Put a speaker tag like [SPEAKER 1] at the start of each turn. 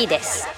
[SPEAKER 1] いいきです。